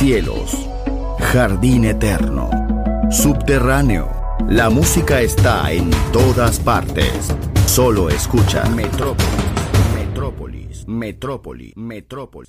Cielos, jardín eterno, subterráneo. La música está en todas partes. Solo escucha Metrópolis, Metrópolis, Metrópolis, Metrópolis.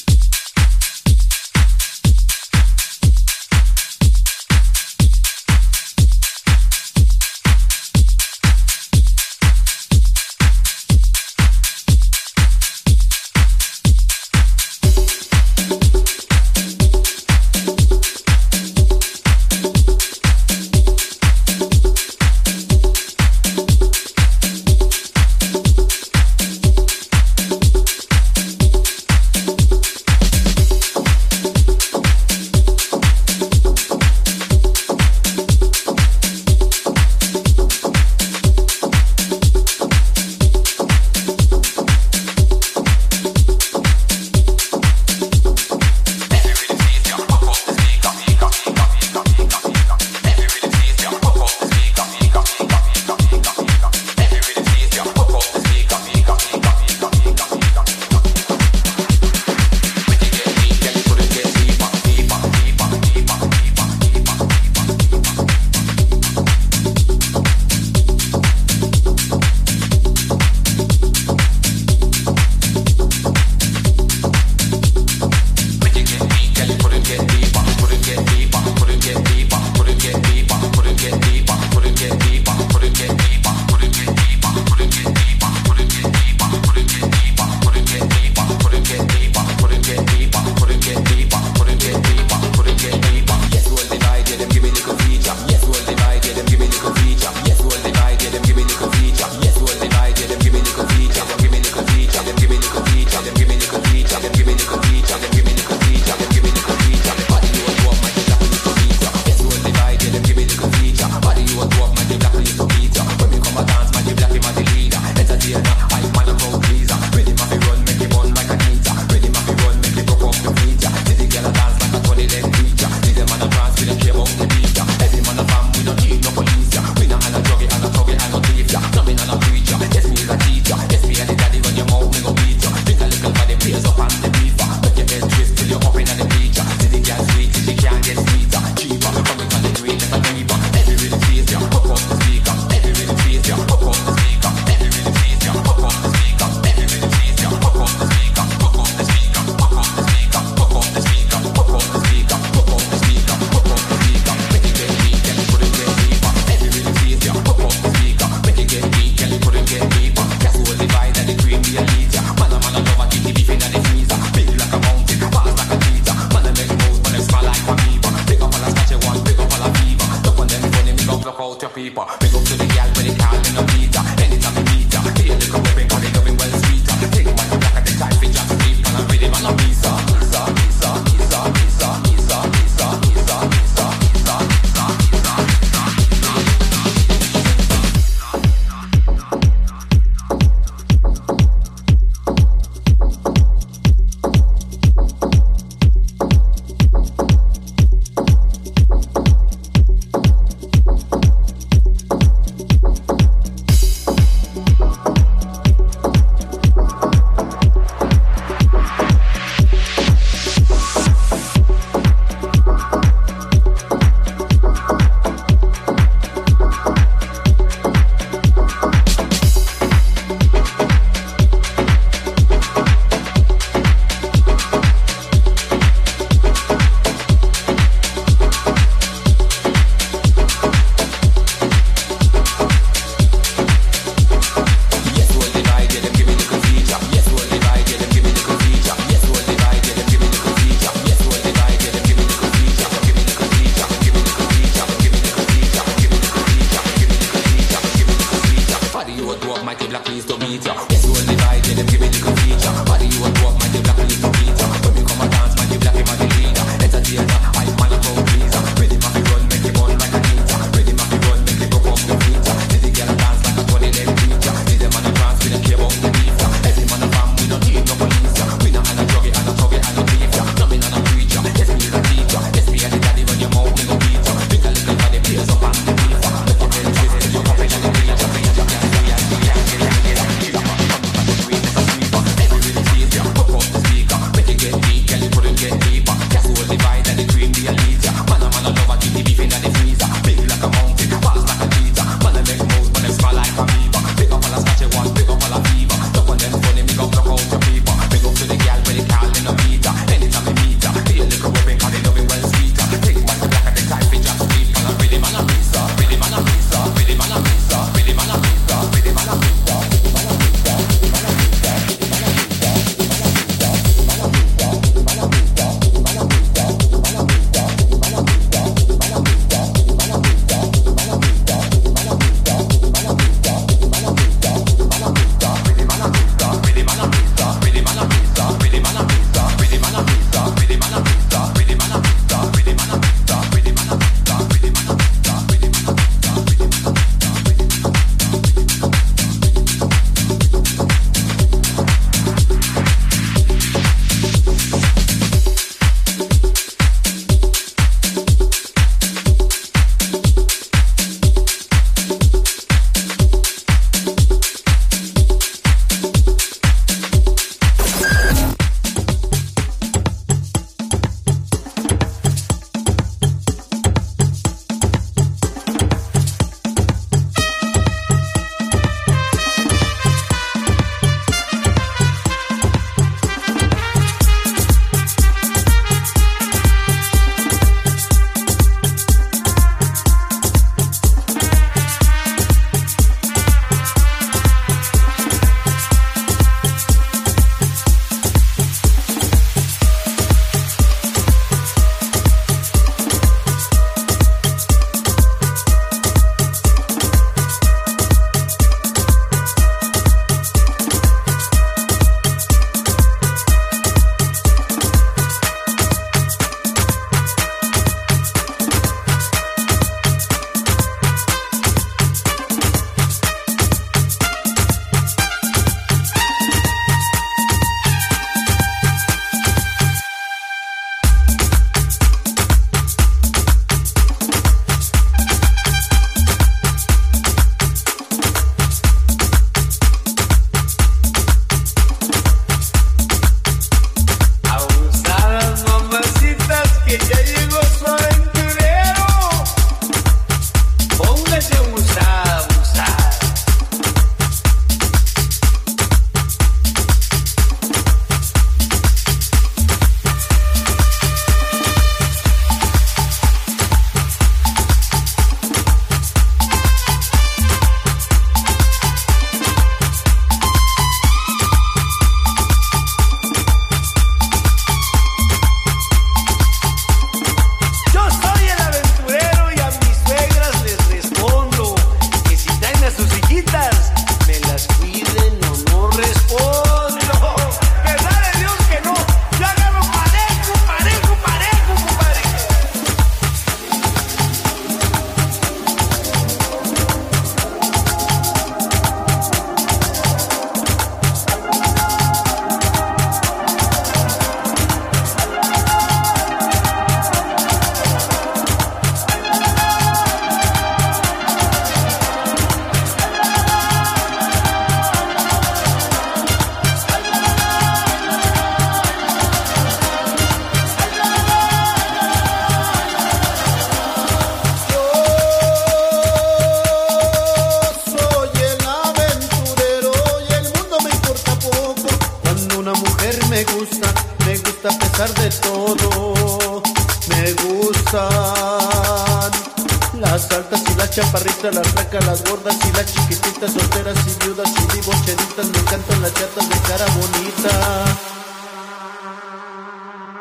Las flacas, las gordas y las chiquititas, solteras y viudas y divorciaditas, me encantan las chatas de cara bonita.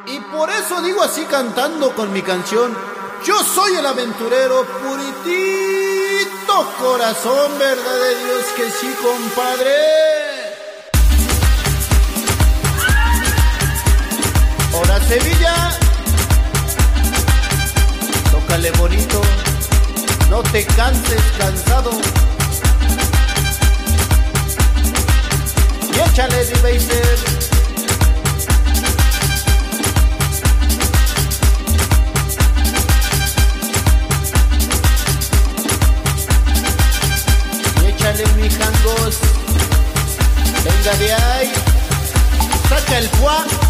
Y por eso digo así cantando con mi canción, yo soy el aventurero puritito corazón, verdad de Dios que sí, compadre. Ahora Sevilla, tócale bonito, no te canses cansado. Y échale de mi jangos. Venga de ahí, saca el fuá.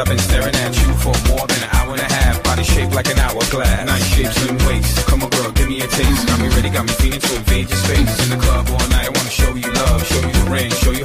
I've been staring at you for more than an hour and a half. Body shaped like an hourglass. Nice slim waist. Come on, girl, give me a taste. Got me ready, got me feeling invade your space. In the club all night, I wanna show you love, show you the show you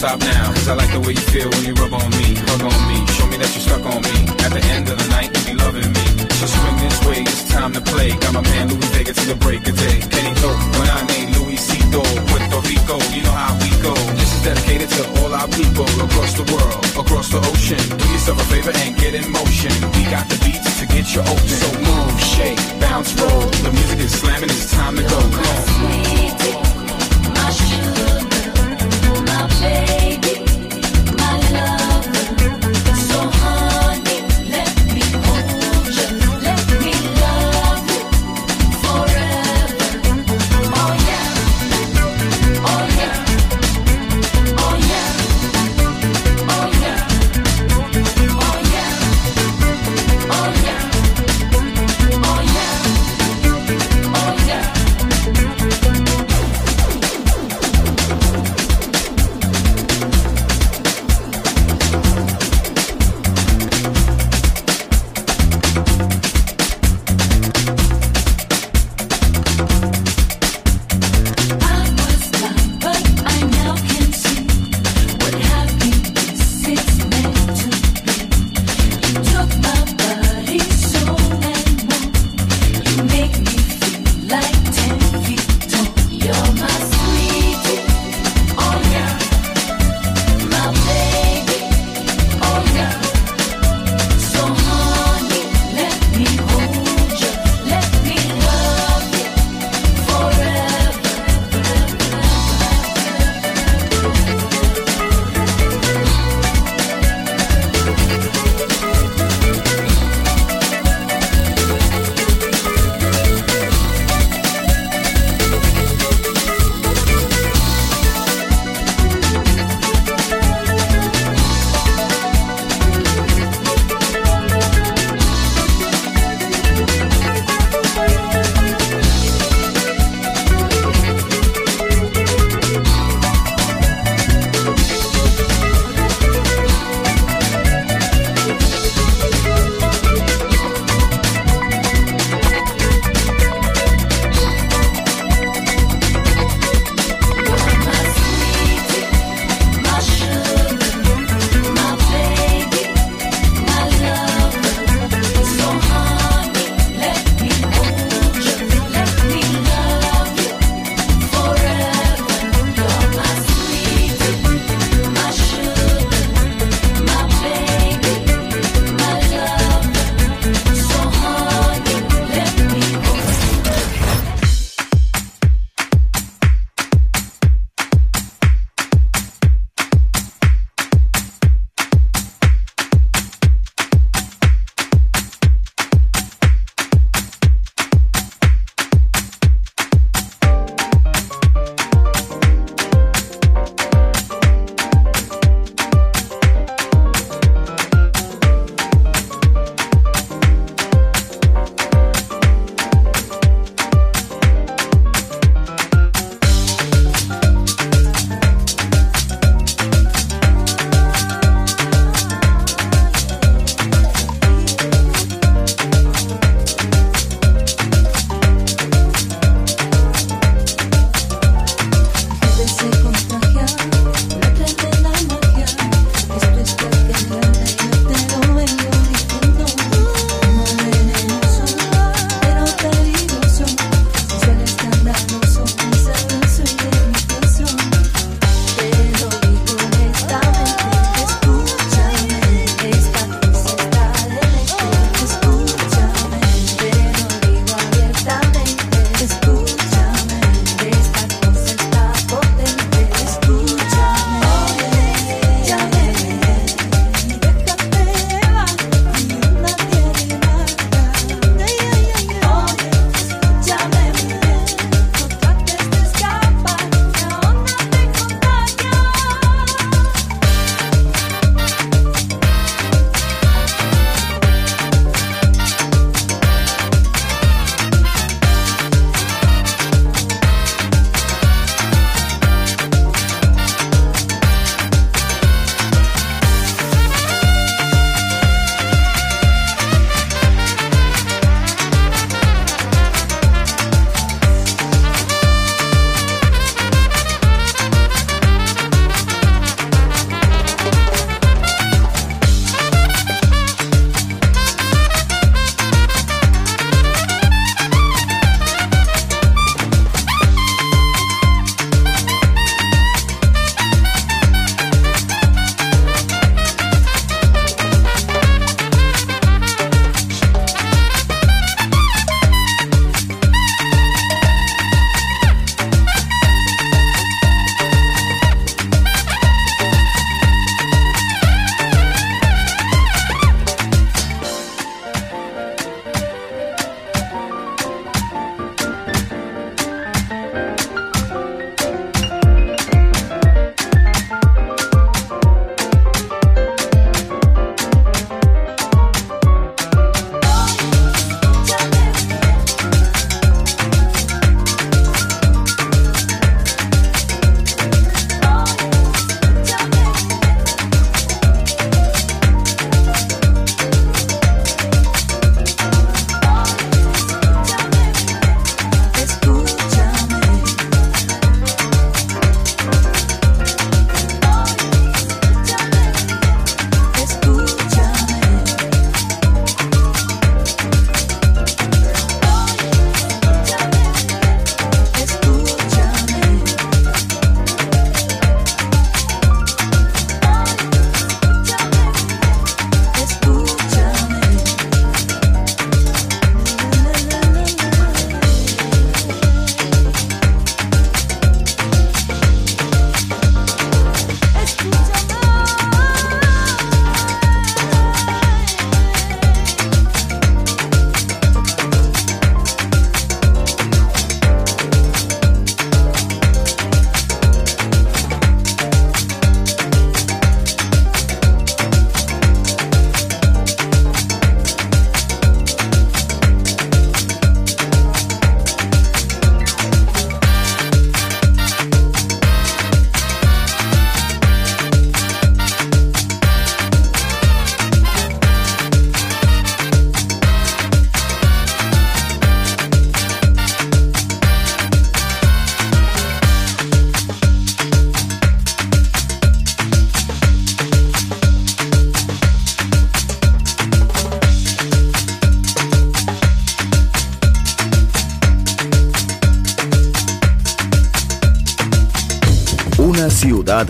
stop now, cause I like the way you feel when you rub on me, hug on me, show me that you stuck on me. At the end of the night, you be loving me. So swing this way, it's time to play. Got my man Louis Vega to the break of day. Benito, Louis Luisito, Puerto Rico, you know how we go. This is dedicated to all our people across the world, across the ocean. Do yourself a favor and get in motion. We got the beats to get you open. So move, shake, bounce, roll. The music is slamming, it's time to go. Come on.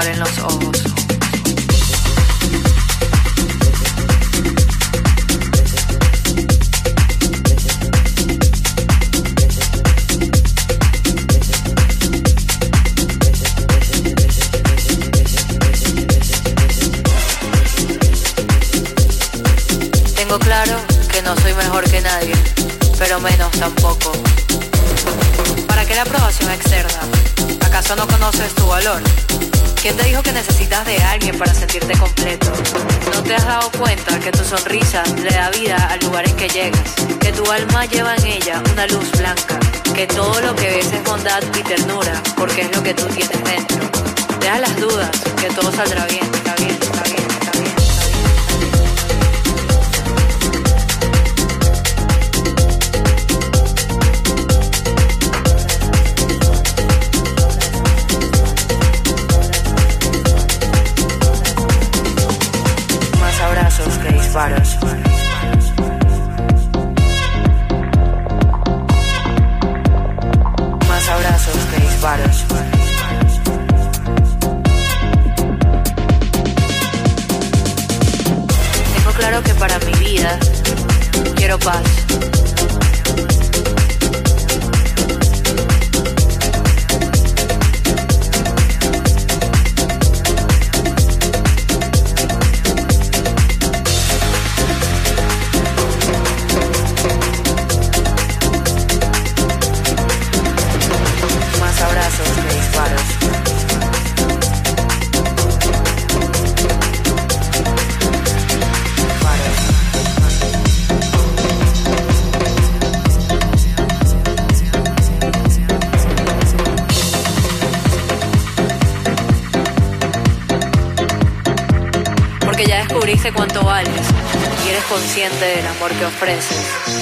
Te abren los ojos. De alguien para sentirte completo? ¿No te has dado cuenta que tu sonrisa le da vida al lugar en que llegas? Que tu alma lleva en ella una luz blanca. Que todo lo que ves es bondad y ternura, porque es lo que tú tienes dentro. Deja las dudas, que todo saldrá bien, está bien, está bien.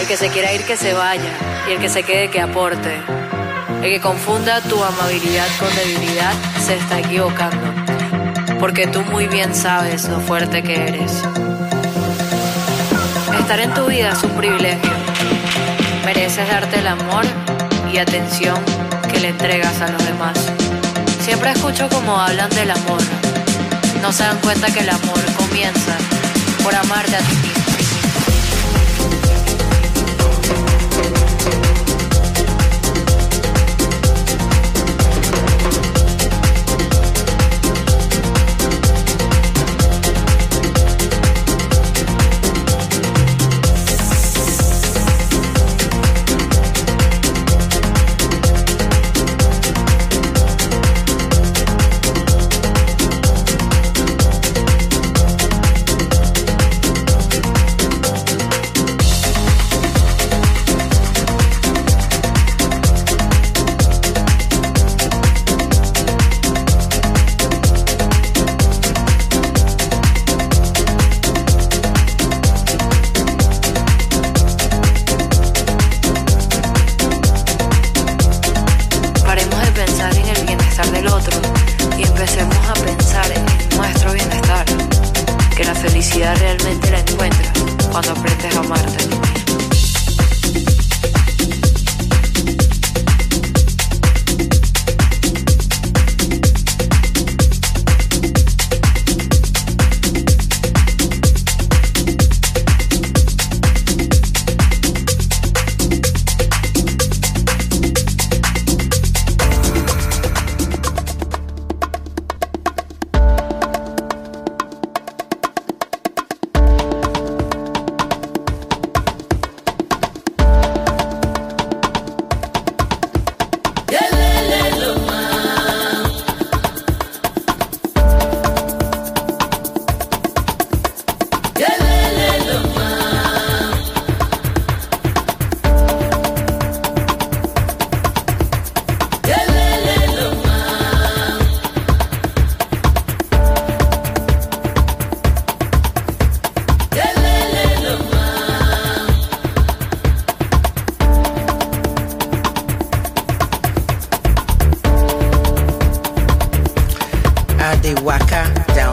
El que se quiera ir que se vaya y el que se quede que aporte. El que confunda tu amabilidad con debilidad se está equivocando. Porque tú muy bien sabes lo fuerte que eres. Estar en tu vida es un privilegio. Mereces darte el amor y atención que le entregas a los demás. Siempre escucho como hablan del amor. No se dan cuenta que el amor comienza por amarte a ti they waka down.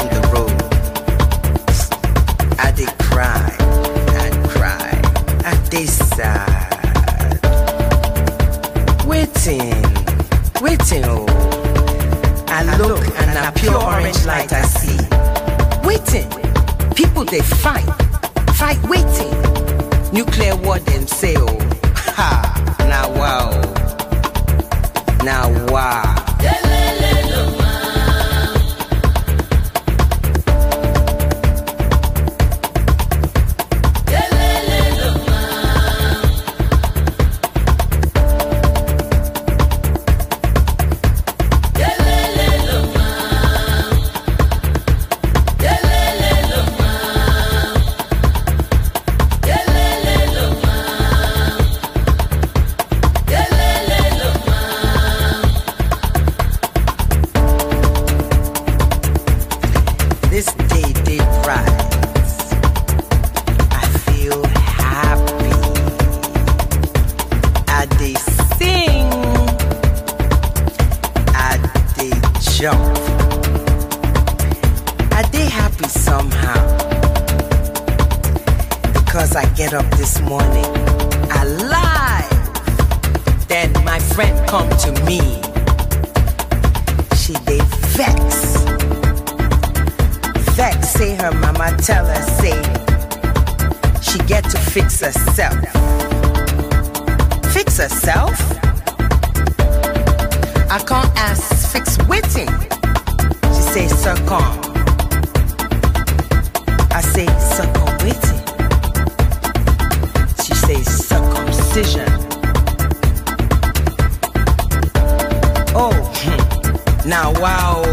Now, wow.